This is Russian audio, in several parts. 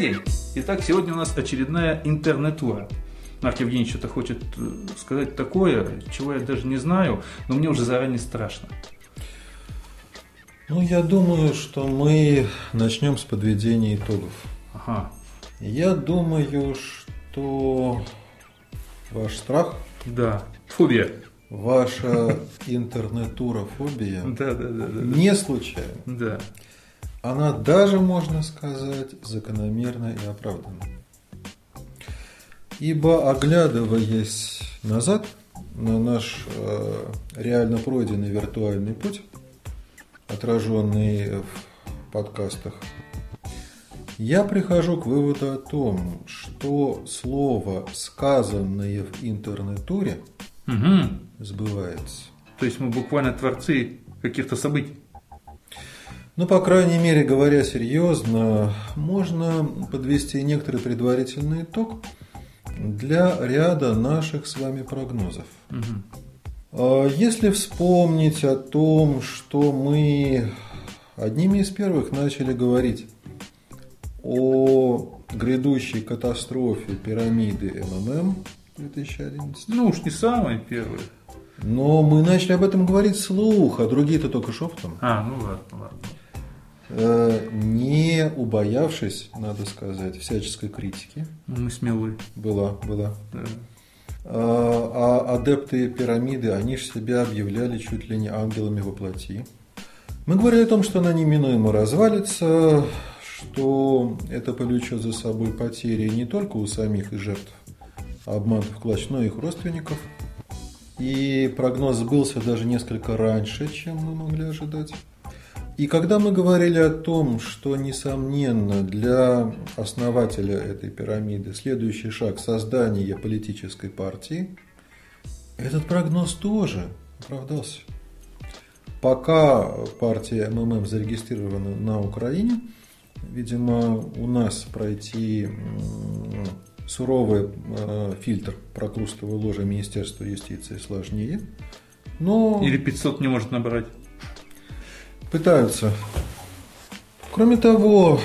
День. Итак, сегодня у нас очередная интернетура. Марк Евгеньевич что-то хочет э, сказать такое, чего я даже не знаю, но мне уже заранее страшно. Ну, я думаю, что мы начнем с подведения итогов. Ага. Я думаю, что ваш страх, Да. Фобия. ваша интернетурофобия Да, да, да, да. не случайна. Да. Она даже, можно сказать, закономерна и оправдана. Ибо, оглядываясь назад на наш э, реально пройденный виртуальный путь, отраженный в подкастах, я прихожу к выводу о том, что слово, сказанное в интернетуре, Угу. сбывается. То есть мы буквально творцы каких-то событий. Ну, по крайней мере, говоря серьезно, можно подвести некоторый предварительный итог для ряда наших с вами прогнозов. А Если вспомнить о том, что мы одними из первых начали говорить о грядущей катастрофе пирамиды МММ 2011, Ну уж не самые первые. но мы начали об этом говорить вслух, а другие-то только шепотом. А, ну ладно, ладно. Э, не убоявшись, надо сказать, всяческой критики. Мы смелые. Была, была. Да. А а адепты пирамиды, они же себя объявляли чуть ли не ангелами во плоти. Мы говорили о том, что она неминуемо развалится, что это повлечет за собой потери не только у самих их жертв обманутых клач, но и их родственников. И прогноз сбылся даже несколько раньше, чем мы могли ожидать. И когда мы говорили о том, что, несомненно, для основателя этой пирамиды следующий шаг – создание политической партии, этот прогноз тоже оправдался. Пока партия МММ зарегистрирована на Украине, видимо, у нас пройти суровый э, фильтр прокрустовой ложи Министерства юстиции сложнее. Но Или 500 не может набрать. Пытаются. Кроме того,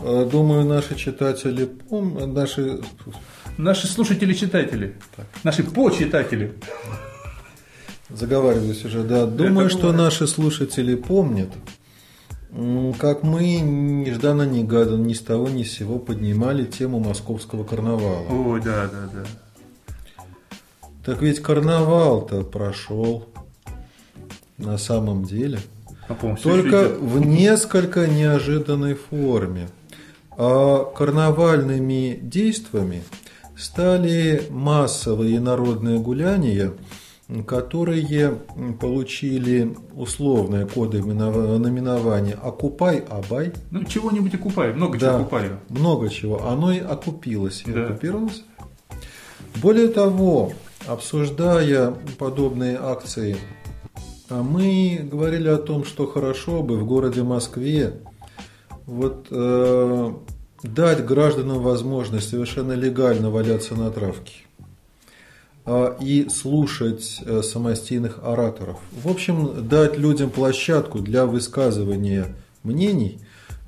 э, думаю, наши читатели, наши, Наши слушатели-читатели. Наши почитатели. заговариваюсь уже, да, думаю, что наши слушатели помнят, как мы нежданно-негаданно ни с того ни с сего поднимали тему московского карнавала. Ой, да, да, да. Так ведь карнавал-то прошел на самом деле. Только в несколько неожиданной форме. А карнавальными действиями стали массовые народные гуляния, которые получили условное кодовое наименование «Окупай, Абай». Ну, чего-нибудь окупай. Много Да. чего окупали. Много чего. Оно и окупилось, и Да. оккупировалось. Более того, обсуждая подобные акции, мы говорили о том, что хорошо бы в городе Москве вот, э, дать гражданам возможность совершенно легально валяться на травке а, и слушать э, самостийных ораторов. В общем, дать людям площадку для высказывания мнений,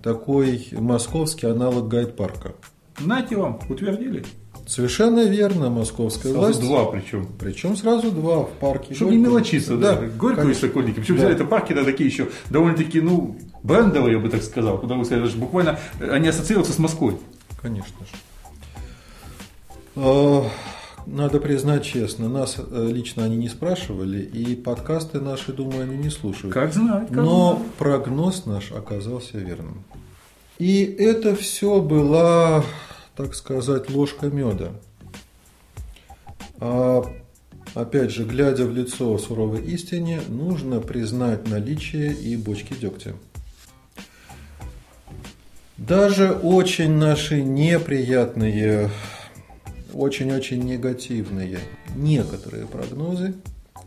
такой московский аналог гайд-парка. Нате вам, утвердили. Совершенно верно, московская Сразу власть. два причем. Причем сразу два в парке. Чтобы не Горького. мелочиться, да. Горькую и конечно. Сокольники. Причем Да. взяли это парки, да, такие еще довольно-таки, ну, брендовые, я бы так сказал. Куда вы сказали, даже буквально э, они ассоциируются с Москвой. Конечно же. А, Надо признать честно, нас э, лично они не спрашивали, и подкасты наши, думаю, они не слушают. Как знать, как Но знать. прогноз наш оказался верным. И это все была, так сказать, ложка меда. А, опять же, глядя в лицо суровой истине, нужно признать наличие и бочки дегтя. Даже очень наши неприятные, очень-очень негативные некоторые прогнозы,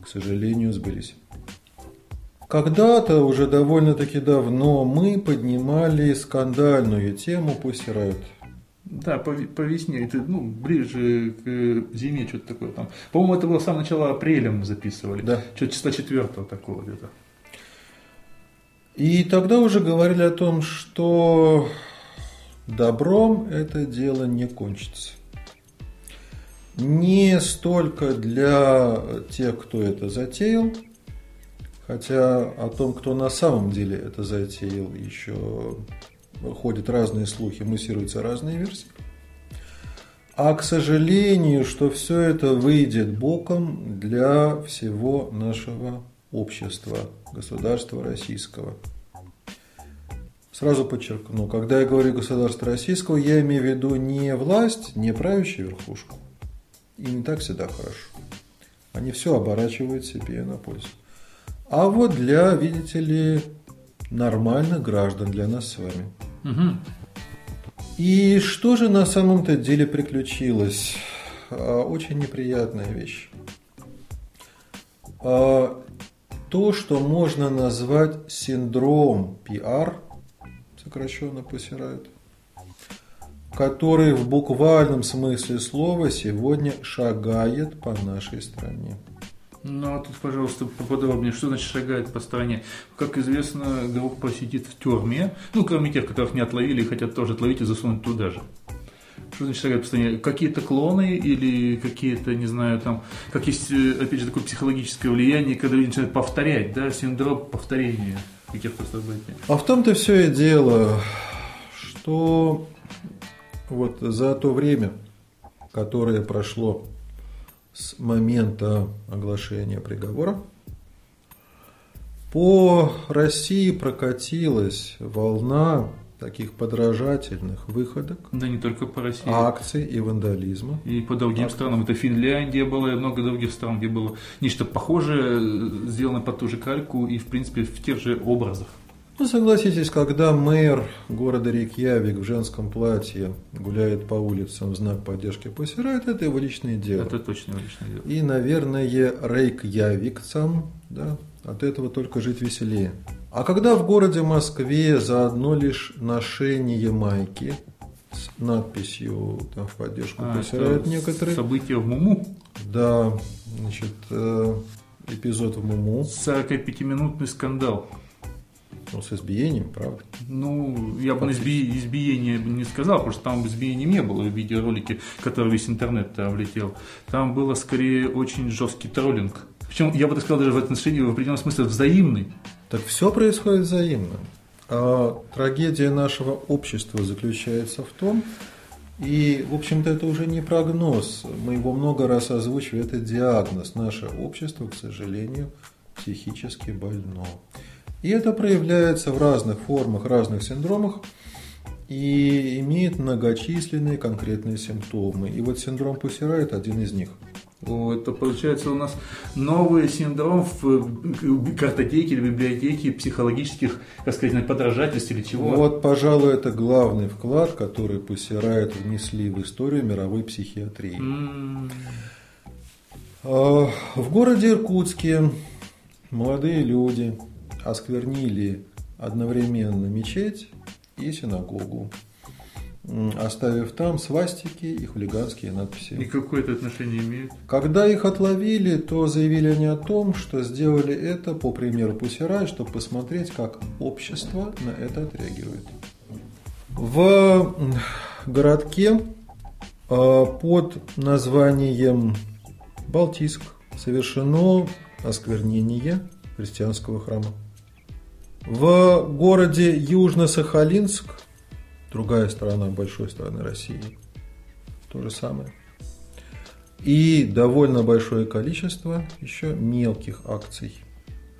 к сожалению, сбылись. Когда-то, уже довольно-таки давно, мы поднимали скандальную тему Riot. Да, по, по весне, это, ну, ближе к зиме, что-то такое там. По-моему, это было с самого начала апреля мы записывали. Да. Что-то числа четвертого такого где-то. И тогда уже говорили о том, что добром это дело не кончится. Не столько для тех, кто это затеял, хотя о том, кто на самом деле это затеял, еще ходят разные слухи, муссируются разные версии. А к сожалению, что все это выйдет боком для всего нашего общества, государства российского. Сразу подчеркну, когда я говорю государство российского, я имею в виду не власть, не правящую верхушку. И не так всегда хорошо. Они все оборачивают себе на пользу. А вот для, видите ли, нормальных граждан, для нас с вами. Угу. И что же на самом-то деле приключилось? А, очень неприятная вещь. А, то, что можно назвать синдром PR, сокращенно посирают, который в буквальном смысле слова сегодня шагает по нашей стране. Ну, а тут, пожалуйста, поподробнее, что значит шагает по стране. Как известно, группа сидит в тюрьме, ну, кроме тех, которых не отловили и хотят тоже отловить и засунуть туда же. Что значит шагает по стране? Какие-то клоны или какие-то, не знаю, там, как есть, э, опять же, такое психологическое влияние, когда люди начинают повторять, да, синдром повторения каких-то событий. А в том-то все и дело, что вот за то время, которое прошло с момента оглашения приговора, по России прокатилась волна таких подражательных выходок. Да не только по России. Акций и вандализма. И по другим Акций. странам. Это Финляндия была и много других стран, где было нечто похожее, сделано под ту же кальку и, в принципе, в тех же образах. Ну, согласитесь, когда мэр города Рейкьявик в женском платье гуляет по улицам в знак поддержки Пассирайт, это его личное дело. Это точно его личное дело. И, наверное, Рейкьявикцам, да, от этого только жить веселее. А когда в городе Москве за одно лишь ношение майки с надписью там, в поддержку а, посирают некоторые. События в Муму? Да, значит, э, эпизод в Муму. 45-минутный скандал. Ну, с избиением, правда? Ну, я бы изби... избиение не сказал, потому что там избиения не было в видеоролике, который весь интернет там влетел. Там было скорее очень жесткий троллинг. Причем, я бы так сказал, даже в отношении в определенном смысле взаимный. Так все происходит взаимно. А трагедия нашего общества заключается в том, и, в общем-то, это уже не прогноз, мы его много раз озвучивали, это диагноз. Наше общество, к сожалению, психически больно. И это проявляется в разных формах, разных синдромах и имеет многочисленные конкретные симптомы. И вот синдром Пуссера – это один из них. Это получается у нас новый синдром в картотеке или библиотеке психологических, как сказать, подражательств или чего. Вот, пожалуй, это главный вклад, который Пуссерайт внесли в историю мировой психиатрии. Mm. В городе Иркутске молодые люди осквернили одновременно мечеть и синагогу, оставив там свастики и хулиганские надписи. И какое это отношение имеет? Когда их отловили, то заявили они о том, что сделали это по примеру Пусирай, чтобы посмотреть, как общество на это отреагирует. В городке а, под названием Балтийск совершено осквернение христианского храма. В городе Южно-Сахалинск, другая сторона большой страны России, то же самое. И довольно большое количество еще мелких акций –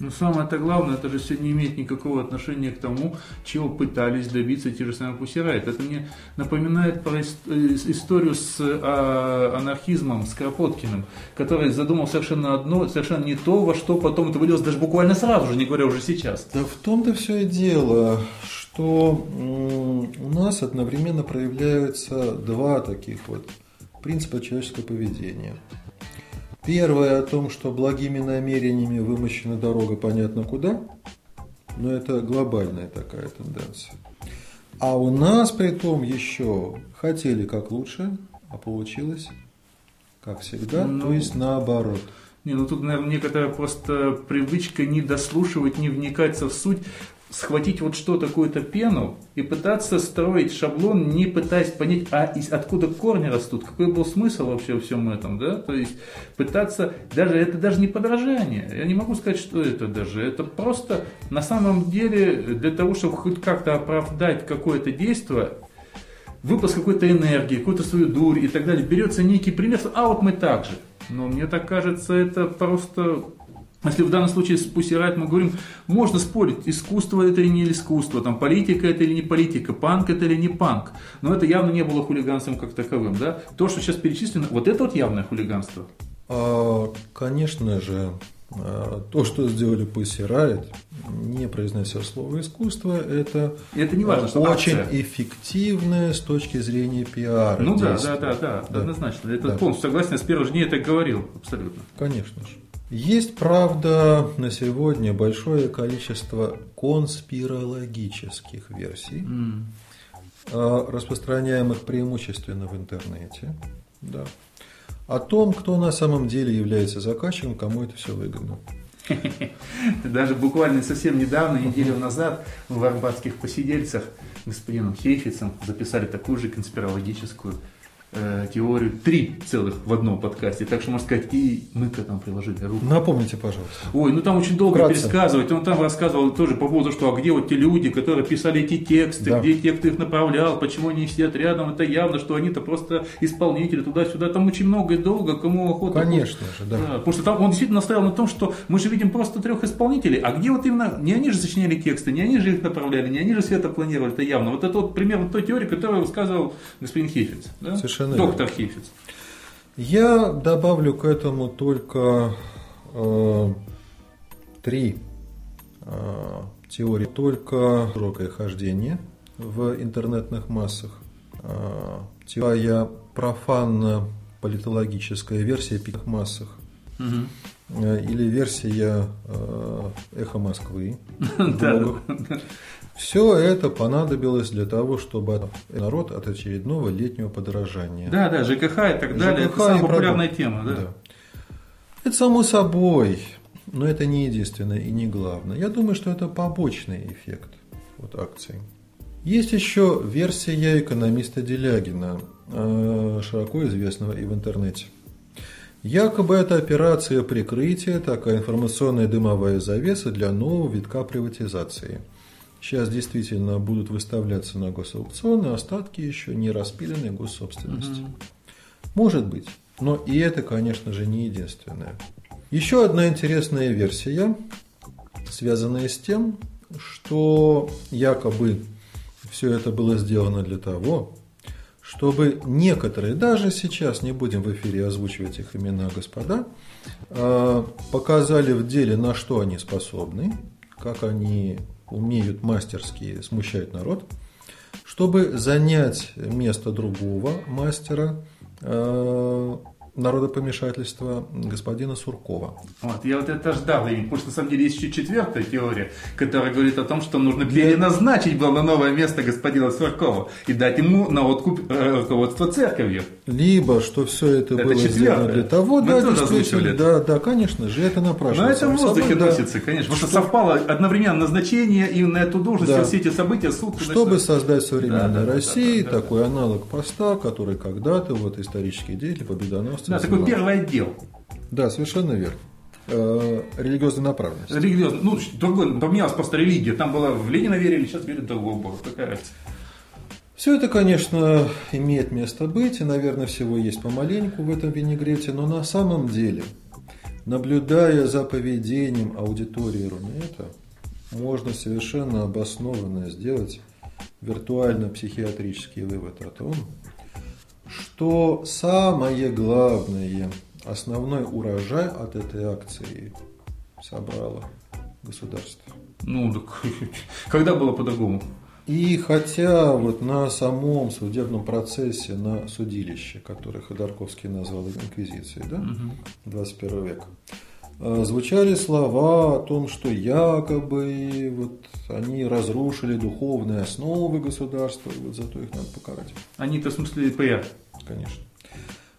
но самое-то главное, это же все не имеет никакого отношения к тому, чего пытались добиться те же самые Пусирайт. Это мне напоминает про э, историю с а, анархизмом, с Кропоткиным, который задумал совершенно одно, совершенно не то, во что потом это вылилось даже буквально сразу же, не говоря уже сейчас. Да в том-то все и дело, что у нас одновременно проявляются два таких вот принципа человеческого поведения – Первое о том, что благими намерениями вымощена дорога понятно куда, но это глобальная такая тенденция. А у нас при том еще хотели как лучше, а получилось как всегда, ну, то есть наоборот. Не, ну тут, наверное, некоторая просто привычка не дослушивать, не вникать в суть схватить вот что такую-то пену и пытаться строить шаблон, не пытаясь понять, а из, откуда корни растут, какой был смысл вообще во всем этом, да, то есть пытаться, даже это даже не подражание, я не могу сказать, что это даже, это просто на самом деле для того, чтобы хоть как-то оправдать какое-то действие, выпуск какой-то энергии, какую-то свою дурь и так далее, берется некий пример, а вот мы так же. Но мне так кажется, это просто если в данном случае с Pussy Riot мы говорим, можно спорить, искусство это или не искусство, там, политика это или не политика, панк это или не панк. Но это явно не было хулиганством как таковым. Да? То, что сейчас перечислено, вот это вот явное хулиганство. А, конечно же, а, то, что сделали Pussy Riot, не произнося слово искусство, это, это не важно, что очень акция. эффективное с точки зрения пиара. Ну да, да, да, да, да, однозначно. Это да. полностью согласен, с первого же дня это говорил, абсолютно. Конечно же. Есть, правда, на сегодня большое количество конспирологических версий, mm. распространяемых преимущественно в интернете, да, о том, кто на самом деле является заказчиком, кому это все выгодно. Даже буквально совсем недавно, неделю назад, в арбатских посидельцах господином Хейфицем записали такую же конспирологическую э, теорию три целых в одном подкасте. Так что, можно сказать, и мы к этому приложили руку. Напомните, пожалуйста. Ой, ну там очень долго Вкратце. пересказывать. Он там рассказывал тоже по поводу, что а где вот те люди, которые писали эти тексты, да. где те, кто их направлял, почему они сидят рядом. Это явно, что они-то просто исполнители туда-сюда. Там очень много и долго, кому охота. Конечно же, да. да. Потому что там он действительно настоял на том, что мы же видим просто трех исполнителей. А где вот именно, не они же сочиняли тексты, не они же их направляли, не они же все это планировали, это явно. Вот это вот примерно той теории, которую высказывал господин Хефиц. Да? Совершенно Совершенно Доктор Хифиц. Я добавлю к этому только э, три э, теории. Только широкое хождение в интернетных массах. Э, теория профанно-политологическая версия пик массах. Угу. Или версия э, «Эхо Москвы». Все это понадобилось для того, чтобы народ от очередного летнего подорожания. Да, да, ЖКХ и так далее. ЖКХ это самая популярная тема, да? да. Это само собой, но это не единственное и не главное. Я думаю, что это побочный эффект вот акций. Есть еще версия экономиста Делягина, э, широко известного и в интернете. Якобы это операция прикрытия, такая информационная дымовая завеса для нового витка приватизации – Сейчас действительно будут выставляться на госаукционы остатки еще не распиленной госсобственности. Угу. Может быть. Но и это, конечно же, не единственное. Еще одна интересная версия, связанная с тем, что якобы все это было сделано для того, чтобы некоторые, даже сейчас не будем в эфире озвучивать их имена, господа, а, показали в деле, на что они способны, как они умеют мастерски смущать народ, чтобы занять место другого мастера, э, народопомешательства господина Суркова. Вот, я вот это ждал, потому что на самом деле есть еще четвертая теория, которая говорит о том, что нужно переназначить было на новое место господина Суркова и дать ему на откуп э, руководство церковью. Либо, что все это, это было четвертое. сделано для того, Мы да, действительно, да, да, конечно же, это напрашивается. Но это в воздухе собой, носится, да. конечно, потому что совпало одновременно назначение и на эту должность, да. все эти события, суд. Чтобы значит, создать современной да, России да, да, такой да. аналог поста, который когда-то вот исторический деятель победоносный да, такой первый отдел. Да, совершенно верно. Э, религиозная направленность. Религиозная. Ну, другой, поменялась просто религия. Там была в Ленина верили, сейчас верят в другого бога. Какая разница? Все это, конечно, имеет место быть, и, наверное, всего есть помаленьку в этом винегрете, но на самом деле, наблюдая за поведением аудитории Рунета, можно совершенно обоснованно сделать виртуально-психиатрический вывод о том, что самое главное, основной урожай от этой акции собрало государство. Ну, так когда было по-другому? И хотя вот на самом судебном процессе, на судилище, которое Ходорковский назвал инквизицией, да, угу. 21 век, Э, звучали слова о том, что якобы вот они разрушили духовные основы государства, и вот зато их надо покарать. Они-то в смысле ПР? Конечно.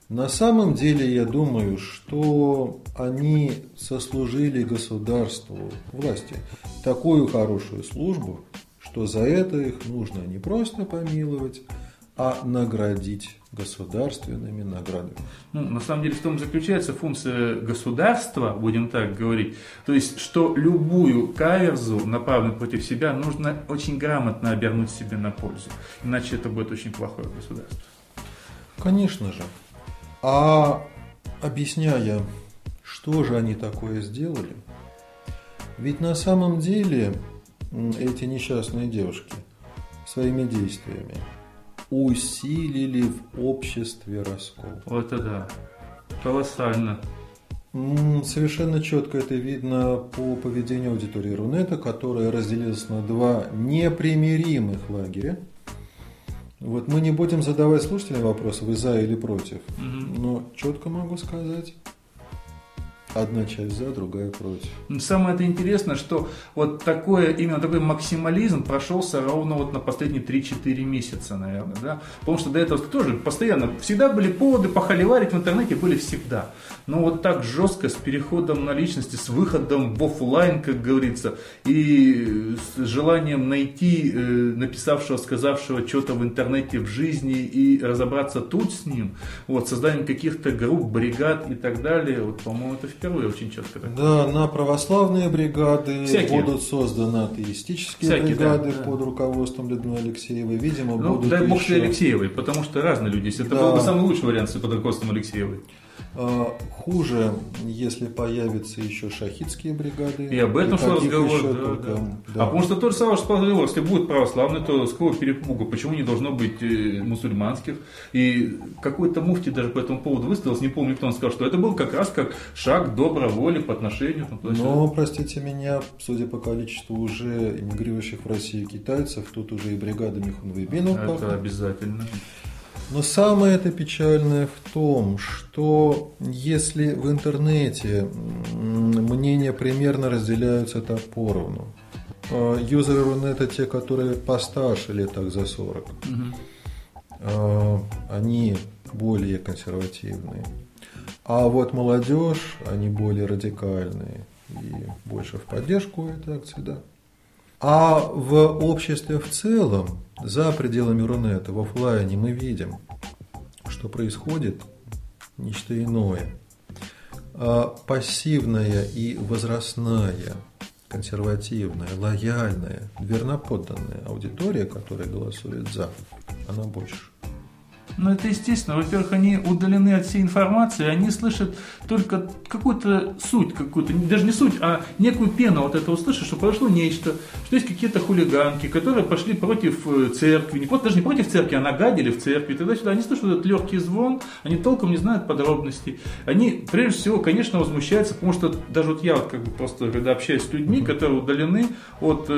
На самом деле я думаю, что они сослужили государству, власти, такую хорошую службу, что за это их нужно не просто помиловать, а наградить государственными наградами. Ну, на самом деле в том заключается функция государства, будем так говорить. То есть, что любую каверзу, направленную против себя, нужно очень грамотно обернуть себе на пользу. Иначе это будет очень плохое государство. Конечно же. А объясняя, что же они такое сделали, ведь на самом деле эти несчастные девушки своими действиями усилили в обществе раскол. Вот это да. Колоссально. Совершенно четко это видно по поведению аудитории Рунета, которая разделилась на два непримиримых лагеря. Вот мы не будем задавать слушателям вопросы, вы за или против, угу. но четко могу сказать, Одна часть за, другая против. Самое это интересное, что вот такое, именно такой максимализм прошелся ровно вот на последние 3-4 месяца, наверное, да. Потому что до этого тоже постоянно, всегда были поводы похоливарить в интернете, были всегда. Но вот так жестко, с переходом на личности, с выходом в офлайн, как говорится, и с желанием найти э, написавшего, сказавшего что-то в интернете, в жизни и разобраться тут с ним, вот, созданием каких-то групп, бригад и так далее, вот, по-моему, это впервые очень четко. Так. Да, на православные бригады Всякие. будут созданы атеистические Всякие, бригады да, под да. руководством Людмилы Алексеевой. Видимо, ну, будут дай бог еще... Алексеевой, потому что разные люди. Это да. был бы самый лучший вариант под руководством Алексеевой. А, хуже, если появятся еще шахидские бригады. И об этом шел разговор. Да, только, да. Да. А потому что то же самое, что сказал, если будет православный, то с какого перепуга? Почему не должно быть э, мусульманских? И какой-то муфти даже по этому поводу выставился, не помню, кто он сказал, что это был как раз как шаг доброй воли по отношению. Там, Но, простите меня, судя по количеству уже эмигрирующих в Россию китайцев, тут уже и бригада Михунвейбинов. Это пахнет. обязательно. Но самое это печальное в том, что если в интернете мнения примерно разделяются так поровну, а юзеры Рунета, те, которые постарше лет так за 40, угу. они более консервативные. А вот молодежь, они более радикальные и больше в поддержку этой акции, да. А в обществе в целом, за пределами Рунета, в офлайне мы видим, что происходит нечто иное. А пассивная и возрастная, консервативная, лояльная, верноподданная аудитория, которая голосует за, она больше. Ну, это естественно. Во-первых, они удалены от всей информации, они слышат только какую-то суть, какую-то, даже не суть, а некую пену вот этого слышат, что произошло нечто, что есть какие-то хулиганки, которые пошли против э, церкви, не, даже не против церкви, а нагадили в церкви, тогда-сюда. Они слышат этот легкий звон, они толком не знают подробностей. Они, прежде всего, конечно, возмущаются, потому что даже вот я вот как бы просто, когда общаюсь с людьми, которые удалены от э,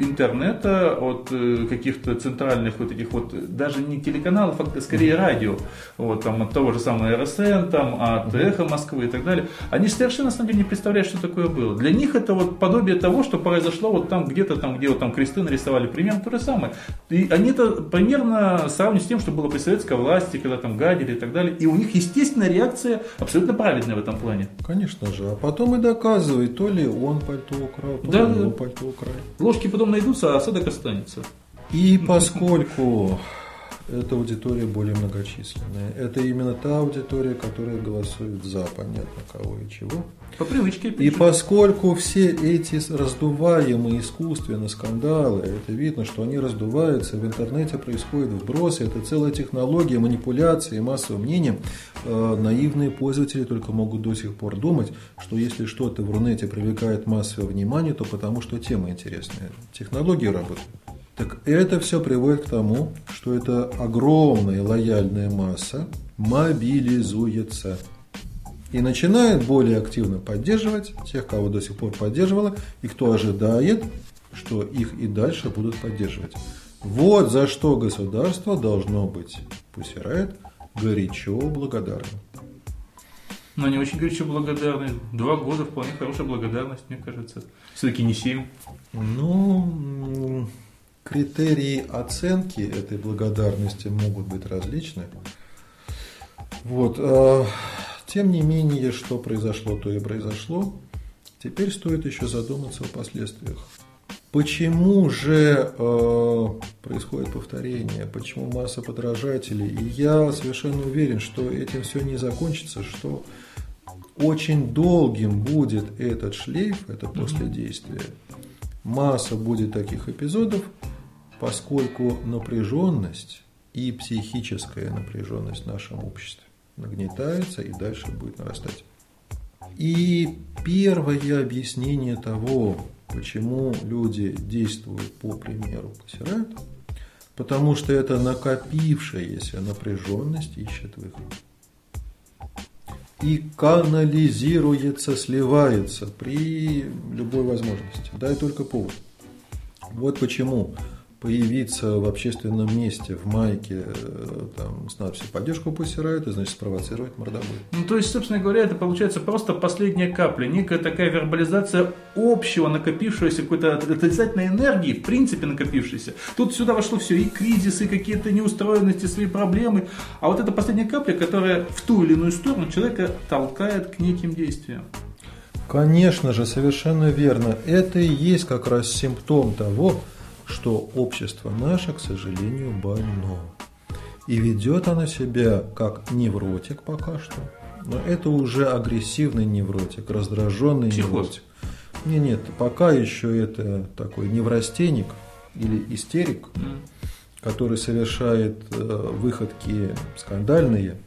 интернета, от э, каких-то центральных вот этих вот, даже не телеканалов, а скорее скорее радио, вот, там, от того же самого РСН, там, от Эхо Москвы и так далее, они совершенно на самом деле не представляют, что такое было. Для них это вот подобие того, что произошло вот там где-то, там, где вот там кресты нарисовали, примерно то же самое. И они это примерно сравнивают с тем, что было при советской власти, когда там гадили и так далее. И у них, естественно, реакция абсолютно правильная в этом плане. Конечно же. А потом и доказывает, то ли он пальто украл, то да, ли он пальто украл. Ложки потом найдутся, а осадок останется. И поскольку эта аудитория более многочисленная. Это именно та аудитория, которая голосует за, понятно, кого и чего. По привычке. И поскольку все эти раздуваемые искусственно скандалы, это видно, что они раздуваются, в интернете происходят вбросы, это целая технология манипуляции массовым мнением, э, наивные пользователи только могут до сих пор думать, что если что-то в Рунете привлекает массовое внимание, то потому что тема интересная. Технологии работают. Так это все приводит к тому, что эта огромная лояльная масса мобилизуется и начинает более активно поддерживать тех, кого до сих пор поддерживала, и кто ожидает, что их и дальше будут поддерживать. Вот за что государство должно быть, пусть и горячо благодарно. Но они очень горячо благодарны. Два года вполне хорошая благодарность, мне кажется. Все-таки не семь. Ну, Критерии оценки этой благодарности могут быть различны. Вот. а, Тем не менее, что произошло, то и произошло. Теперь стоит еще задуматься о последствиях. Почему же э, происходит повторение? Почему масса подражателей? И я совершенно уверен, что этим все не закончится, что очень долгим будет этот шлейф, это последействие. Масса будет таких эпизодов, поскольку напряженность и психическая напряженность в нашем обществе нагнетается и дальше будет нарастать. И первое объяснение того, почему люди действуют по примеру Пассерайта, потому что это накопившаяся напряженность ищет выход. И канализируется, сливается при любой возможности. Дай только повод. Вот почему появиться в общественном месте в майке э, там, с надписью «Поддержку Пассера» это значит спровоцировать мордобой. Ну, то есть, собственно говоря, это получается просто последняя капля, некая такая вербализация общего накопившегося какой-то отрицательной энергии, в принципе накопившейся. Тут сюда вошло все, и кризисы, и какие-то неустроенности, свои проблемы. А вот эта последняя капля, которая в ту или иную сторону человека толкает к неким действиям. Конечно же, совершенно верно. Это и есть как раз симптом того, что общество наше, к сожалению, больно. И ведет оно себя как невротик пока что. Но это уже агрессивный невротик, раздраженный Психоз. невротик. Нет, нет, пока еще это такой неврастенник или истерик, который совершает э, выходки скандальные,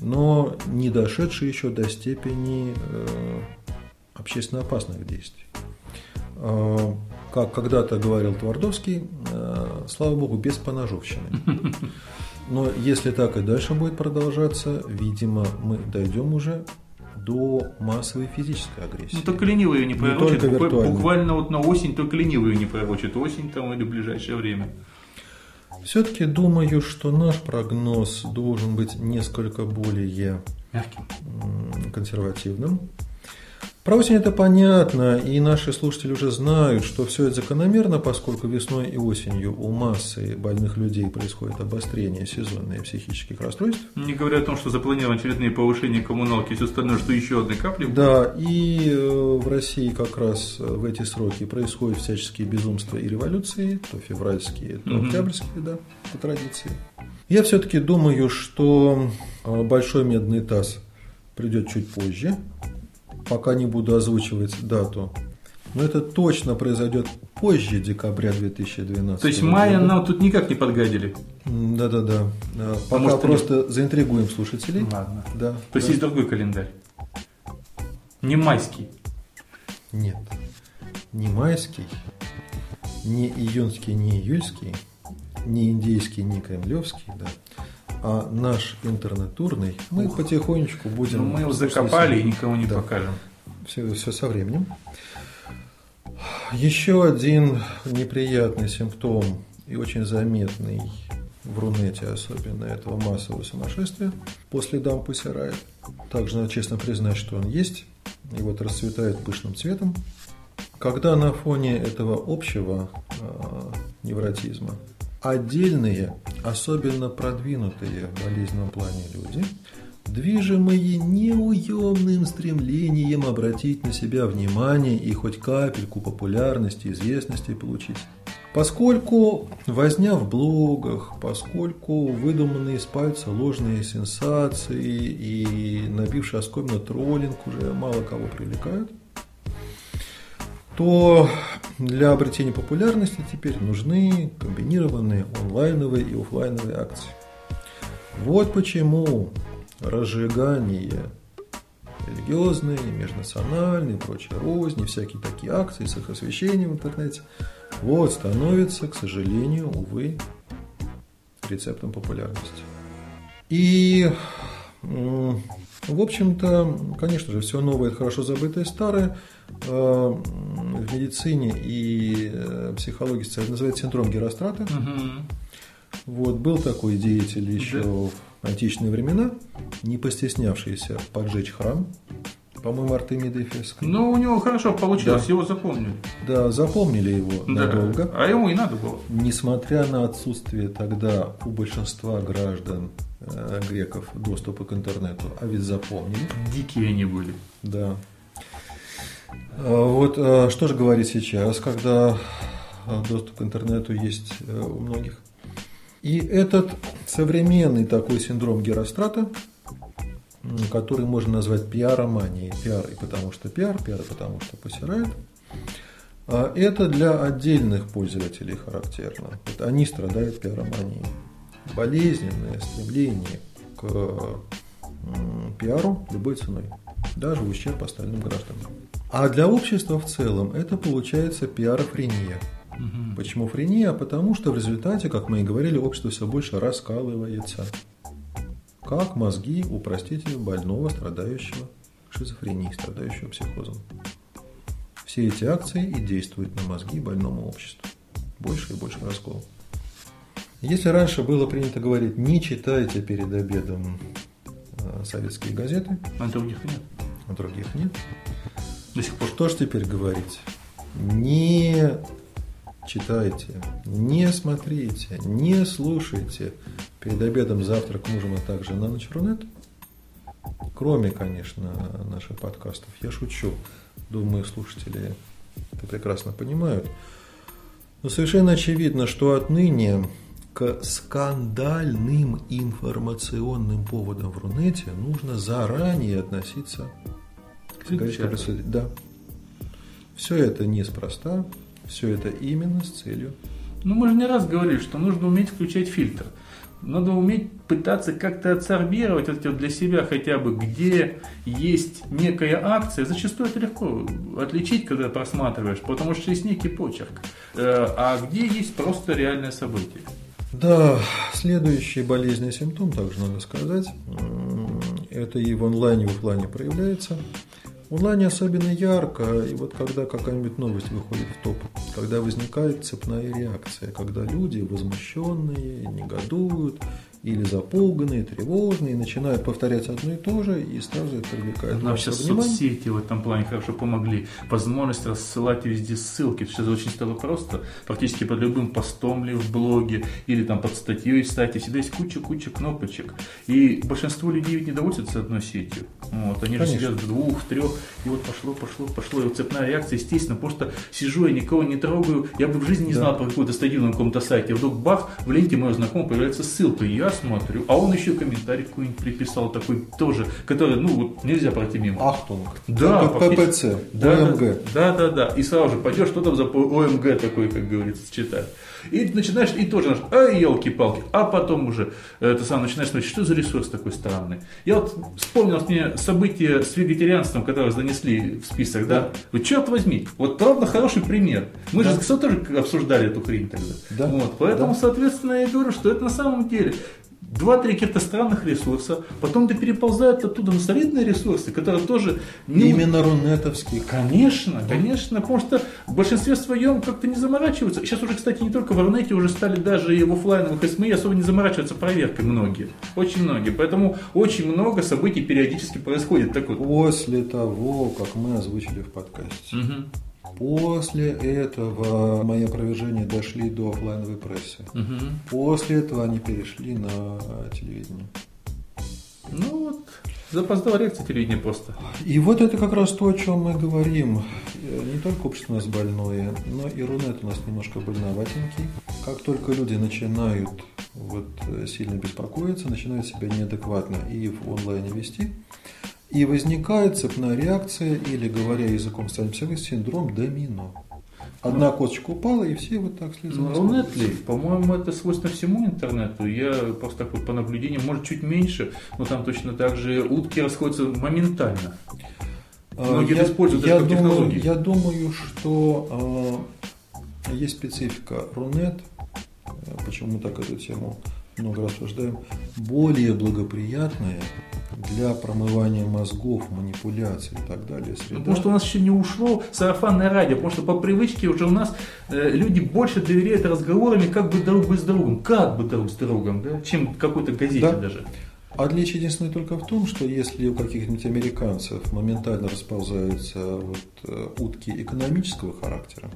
но не дошедший еще до степени э, общественно опасных действий. Как когда-то говорил Твардовский, э, слава богу, без поножовщины. Но если так и дальше будет продолжаться, видимо, мы дойдем уже до массовой физической агрессии. Ну, только ленивый ее не пророчит. Буквально вот на осень только ленивый ее не пророчит. Осень там или в ближайшее время. Все-таки думаю, что наш прогноз должен быть несколько более Мягким. консервативным. Про осень это понятно, и наши слушатели уже знают, что все это закономерно, поскольку весной и осенью у массы больных людей происходит обострение сезонных психических расстройств. Не говоря о том, что запланированы очередные повышения коммуналки и все остальное, что еще одной капли. Да, и э, в России как раз э, в эти сроки происходят всяческие безумства и революции, то февральские, то Мгм. октябрьские, да, по традиции. Я все-таки думаю, что э, большой медный таз придет чуть позже, пока не буду озвучивать дату. Но это точно произойдет позже декабря 2012 То есть мая года. нам тут никак не подгадили. Да-да-да. Э, Пока может, просто заинтригуем слушателей. Ладно. Да. То есть да. есть другой календарь. Не майский. Нет, не майский, не июньский, не июльский, не индейский, не кремлевский, да, а наш интернатурный, мы потихонечку будем... Ну, мы его закопали и никому не Да. покажем. Все, все со временем. Еще один неприятный симптом и очень заметный в Рунете особенно этого массового сумасшествия по следам Пусирает. Также надо честно признать, что он есть, и вот расцветает пышным цветом. Когда на фоне этого общего э, невротизма отдельные, особенно продвинутые в болезненном плане люди, движимые неуемным стремлением обратить на себя внимание и хоть капельку популярности, известности получить. Поскольку возня в блогах, поскольку выдуманные из пальца ложные сенсации и набивший оскомину троллинг уже мало кого привлекают, то для обретения популярности теперь нужны комбинированные онлайновые и офлайновые акции. Вот почему разжигание религиозные, межнациональные, прочие розни, всякие такие акции с их освещением в интернете, вот становится, к сожалению, увы, рецептом популярности. И, в общем-то, конечно же, все новое – это хорошо забытое старое. Э, В медицине и э, психологии это называется синдром Герострата. Мгм. Вот, был такой деятель еще Да. в античные времена, не постеснявшийся поджечь храм, по-моему, Артемида Эфесской. Ну, у него хорошо получилось, Да. его запомнили. Да, запомнили его Да. надолго. А ему и надо было. Несмотря на отсутствие тогда у большинства граждан э, греков доступа к интернету, а ведь запомнили. Дикие они были. Да. А Вот э, что же говорить сейчас, когда э, доступ к интернету есть у многих. И этот современный такой синдром Герострата, который можно назвать пиароманией. Пиар и потому что пиар, пиар и потому что посирает. Это для отдельных пользователей характерно. Вот они страдают пиароманией. Болезненное стремление к пиару любой ценой, даже в ущерб остальным гражданам. А для общества в целом это получается пиарофрения. Почему френия? Потому что в результате, как мы и говорили, общество все больше раскалывается. Как мозги у, простите, больного, страдающего шизофренией, страдающего психозом. Все эти акции и действуют на мозги больному обществу. Больше и больше раскол. Если раньше было принято говорить, не читайте перед обедом э, советские газеты, А других нет. а других нет, До сих пор. что ж теперь говорить? Не читайте, не смотрите, не слушайте перед обедом, завтрак, ужин, а также на ночь Рунет. Кроме, конечно, наших подкастов. Я шучу. Думаю, слушатели это прекрасно понимают. Но совершенно очевидно, что отныне к скандальным информационным поводам в Рунете нужно заранее относиться к. Да. Все это неспроста, все это именно с целью. Ну, мы же не раз говорили, что нужно уметь включать фильтр. Надо уметь пытаться как-то отсорбировать вот для себя хотя бы, где есть некая акция. Зачастую это легко отличить, когда просматриваешь, потому что есть некий почерк. Э, А где есть просто реальное событие. Да, следующий болезненный симптом, также надо сказать, м, это и в онлайне, и в офлайне проявляется. В онлайне особенно ярко, и вот когда какая-нибудь новость выходит в топ, когда возникает цепная реакция, когда люди возмущенные, негодуют, или запуганные, тревожные, начинают повторять одно и то же, и сразу это привлекает Нам сейчас внимание. соцсети в этом плане хорошо помогли. Возможность рассылать везде ссылки. Сейчас очень стало просто. Практически под любым постом ли в блоге или там под статьей в сайте всегда есть куча-куча кнопочек. И большинство людей ведь не доводятся одной сетью. Вот, они же Конечно. сидят в двух, трех, и вот пошло, пошло, пошло. И вот цепная реакция, естественно, что сижу, я никого не трогаю. Я бы в жизни не Да. знал про какую-то статью на каком-то сайте. Вдруг бах, в ленте моего знакомого появляется ссылка. И я смотрю. А он еще комментарий какой-нибудь приписал такой тоже, который, ну, вот нельзя пройти мимо. Ахтунг. Да, ППЦ, Да, OMG. Да, да, да. И сразу же пойдешь, что там за OMG такой, как говорится, читать. И начинаешь, и тоже, наш, ай, елки-палки. А потом уже, это сам начинаешь смотреть, что за ресурс такой странный. Я вот вспомнил мне события с вегетарианством, которые занесли в список, да? Вот черт возьми, вот ровно хороший пример. Мы же кто тоже обсуждали эту хрень тогда. Да. Вот, поэтому, Да. соответственно, я говорю, что это на самом деле Два-три каких-то странных ресурса, потом ты переползают оттуда на солидные ресурсы, которые тоже не, Именно рунетовский. Конечно, конечно, потому что в большинстве своем как-то не заморачиваются. Сейчас уже, кстати, не только в Рунете, уже стали даже и в офлайновых СМИ особо не заморачиваться проверкой многие. Очень многие. Поэтому очень много событий периодически происходит. Так вот. После того, как мы озвучили в подкасте, Мгм. После этого мои опровержения дошли до офлайновой прессы. Мгм. После этого они перешли на телевидение. Ну вот, запоздала реакция телевидения просто. И вот это как раз то, о чем мы говорим. Э, Не только общество у нас больное, но и Рунет у нас немножко больноватенький. Как только люди начинают вот, э, сильно беспокоиться, начинают себя неадекватно и в онлайне вести, и возникает цепная реакция, или, говоря языком стали синдром домино. Одна косточка упала, и все вот так слезли. Рунет ли? По-моему, это свойственно всему интернету. Я просто так вот по наблюдениям, может, чуть меньше, но там точно так же утки расходятся моментально. Многие я, используют я это как думаю, технологию. я думаю, что э, есть специфика Рунет, почему мы так эту тему много раз обсуждаем, более благоприятная для промывания мозгов, манипуляций и так далее. Среда. Потому что у нас еще не ушло сарафанное радио, потому что по привычке уже у нас э, люди больше доверяют разговорами как бы друг бы с другом, как бы друг с другом, да, чем какой-то газете Да. даже. Отличие единственное только в том, что если у каких-нибудь американцев моментально расползаются вот, э, утки экономического характера,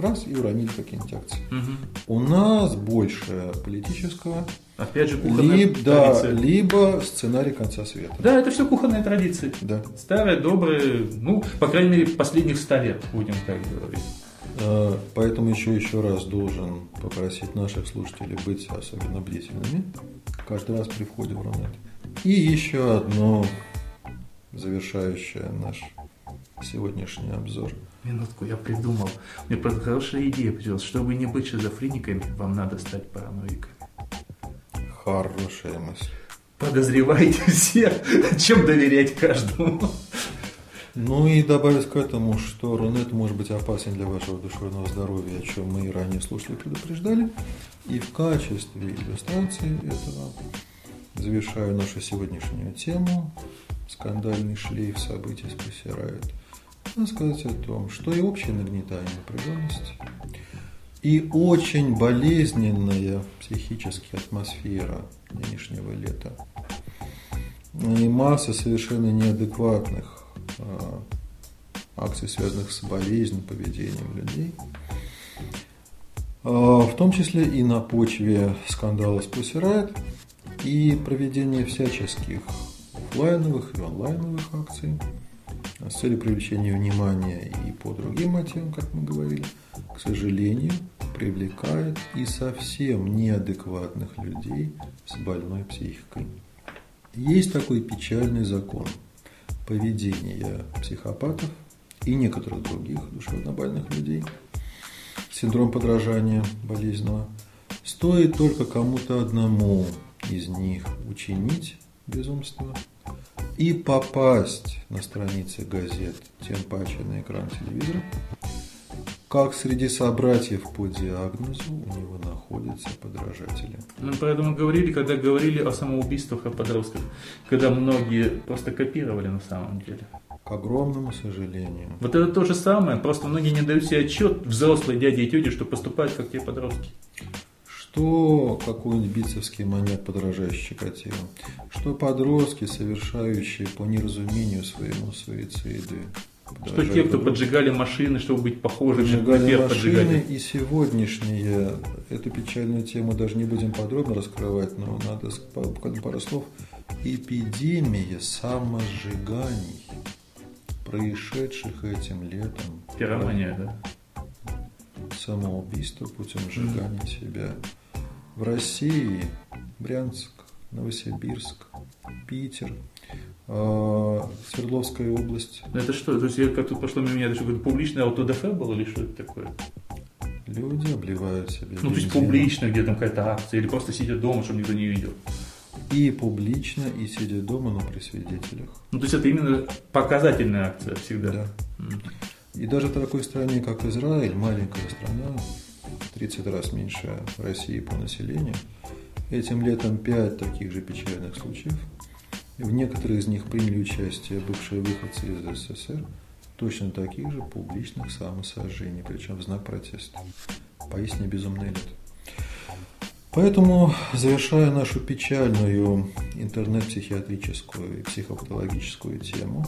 Раз, и уронили какие-нибудь акции. Угу. У нас больше политического. Опять же, кухонная традиция. Да, либо сценарий конца света. Да, это все кухонные традиции. Да. Старые, добрые, ну, по крайней мере, последних ста лет, будем так говорить. А, поэтому еще еще раз должен попросить наших слушателей быть особенно бдительными каждый раз при входе в Рунет. И еще одно завершающее наш сегодняшний обзор. Минутку, я придумал. Мне просто хорошая идея появилась. Чтобы не быть шизофрениками, вам надо стать параноиками. Хорошая мысль. Подозревайте всех, чем доверять каждому. Ну и добавить к этому, что Рунет может быть опасен для вашего душевного здоровья, о чем мы и ранее слушали предупреждали. И в качестве иллюстрации этого завершаю нашу сегодняшнюю тему. Скандальный шлейф событий спасирает. Надо сказать о том, что и общая нагнетание напряженности, и очень болезненная психическая атмосфера нынешнего лета, и масса совершенно неадекватных Э, акций, связанных с болезнью, поведением людей, э, в том числе и на почве скандала с Pussy и проведение всяческих офлайновых и онлайновых акций с целью привлечения внимания и по другим мотивам, как мы говорили, к сожалению, привлекает и совсем неадекватных людей с больной психикой. Есть такой печальный закон – поведения психопатов и некоторых других душевнобольных людей. Синдром подражания болезненного. Стоит только кому-то одному из них учинить безумство и попасть на страницы газет, тем паче на экран телевизора, как среди собратьев по диагнозу у него находятся подражатели. Мы поэтому говорили, когда говорили о самоубийствах о подростках, когда многие просто копировали на самом деле. К огромному сожалению. Вот это то же самое, просто многие не дают себе отчет, взрослые дяди и тети, что поступают как те подростки. Что какой-нибудь бицевский маньяк, подражающий Чикатило, что подростки, совершающие по неразумению своему суициды, что те, кто поджигали машины, чтобы быть похожими поджигали на машины поджигали. и сегодняшние, эту печальную тему даже не будем подробно раскрывать, но надо сказать пару слов. Эпидемия самосжиганий, происшедших этим летом. Пиромания, да? Самоубийство путем сжигания mm. себя. В России Брянск, Новосибирск, Питер – а, Свердловская область. Это что? То есть я как тут пошло мимо меня, это что, какое-то публичное аутодафе было или что это такое? Люди обливают себя. Ну, то есть публично, где там какая-то акция, или просто сидят дома, чтобы никто не видел. И публично, и сидя дома, но при свидетелях. Ну, то есть это именно показательная акция всегда. Да. Mm. И даже в такой стране, как Израиль, маленькая страна, 30 раз меньше России по населению, этим летом 5 таких же печальных случаев – в некоторых из них приняли участие бывшие выходцы из СССР, точно таких же публичных самосожжений, причем в знак протеста. Поистине безумное лето. Поэтому, завершая нашу печальную интернет-психиатрическую и психопатологическую тему,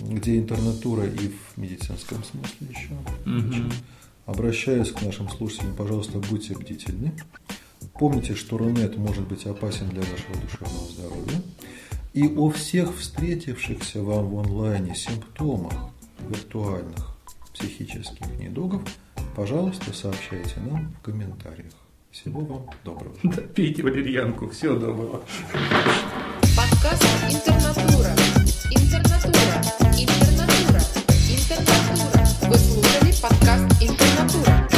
где интернатура и в медицинском смысле еще, угу. Обращаюсь к нашим слушателям, пожалуйста, будьте бдительны. Помните, что Рунет может быть опасен для вашего душевного здоровья. И о всех встретившихся вам в онлайне симптомах виртуальных психических недугов, пожалуйста, сообщайте нам в комментариях. Всего вам доброго. Да, пейте валерьянку. Всего доброго. Подкаст «Интернатура». Ecoestudio podcast Internatura.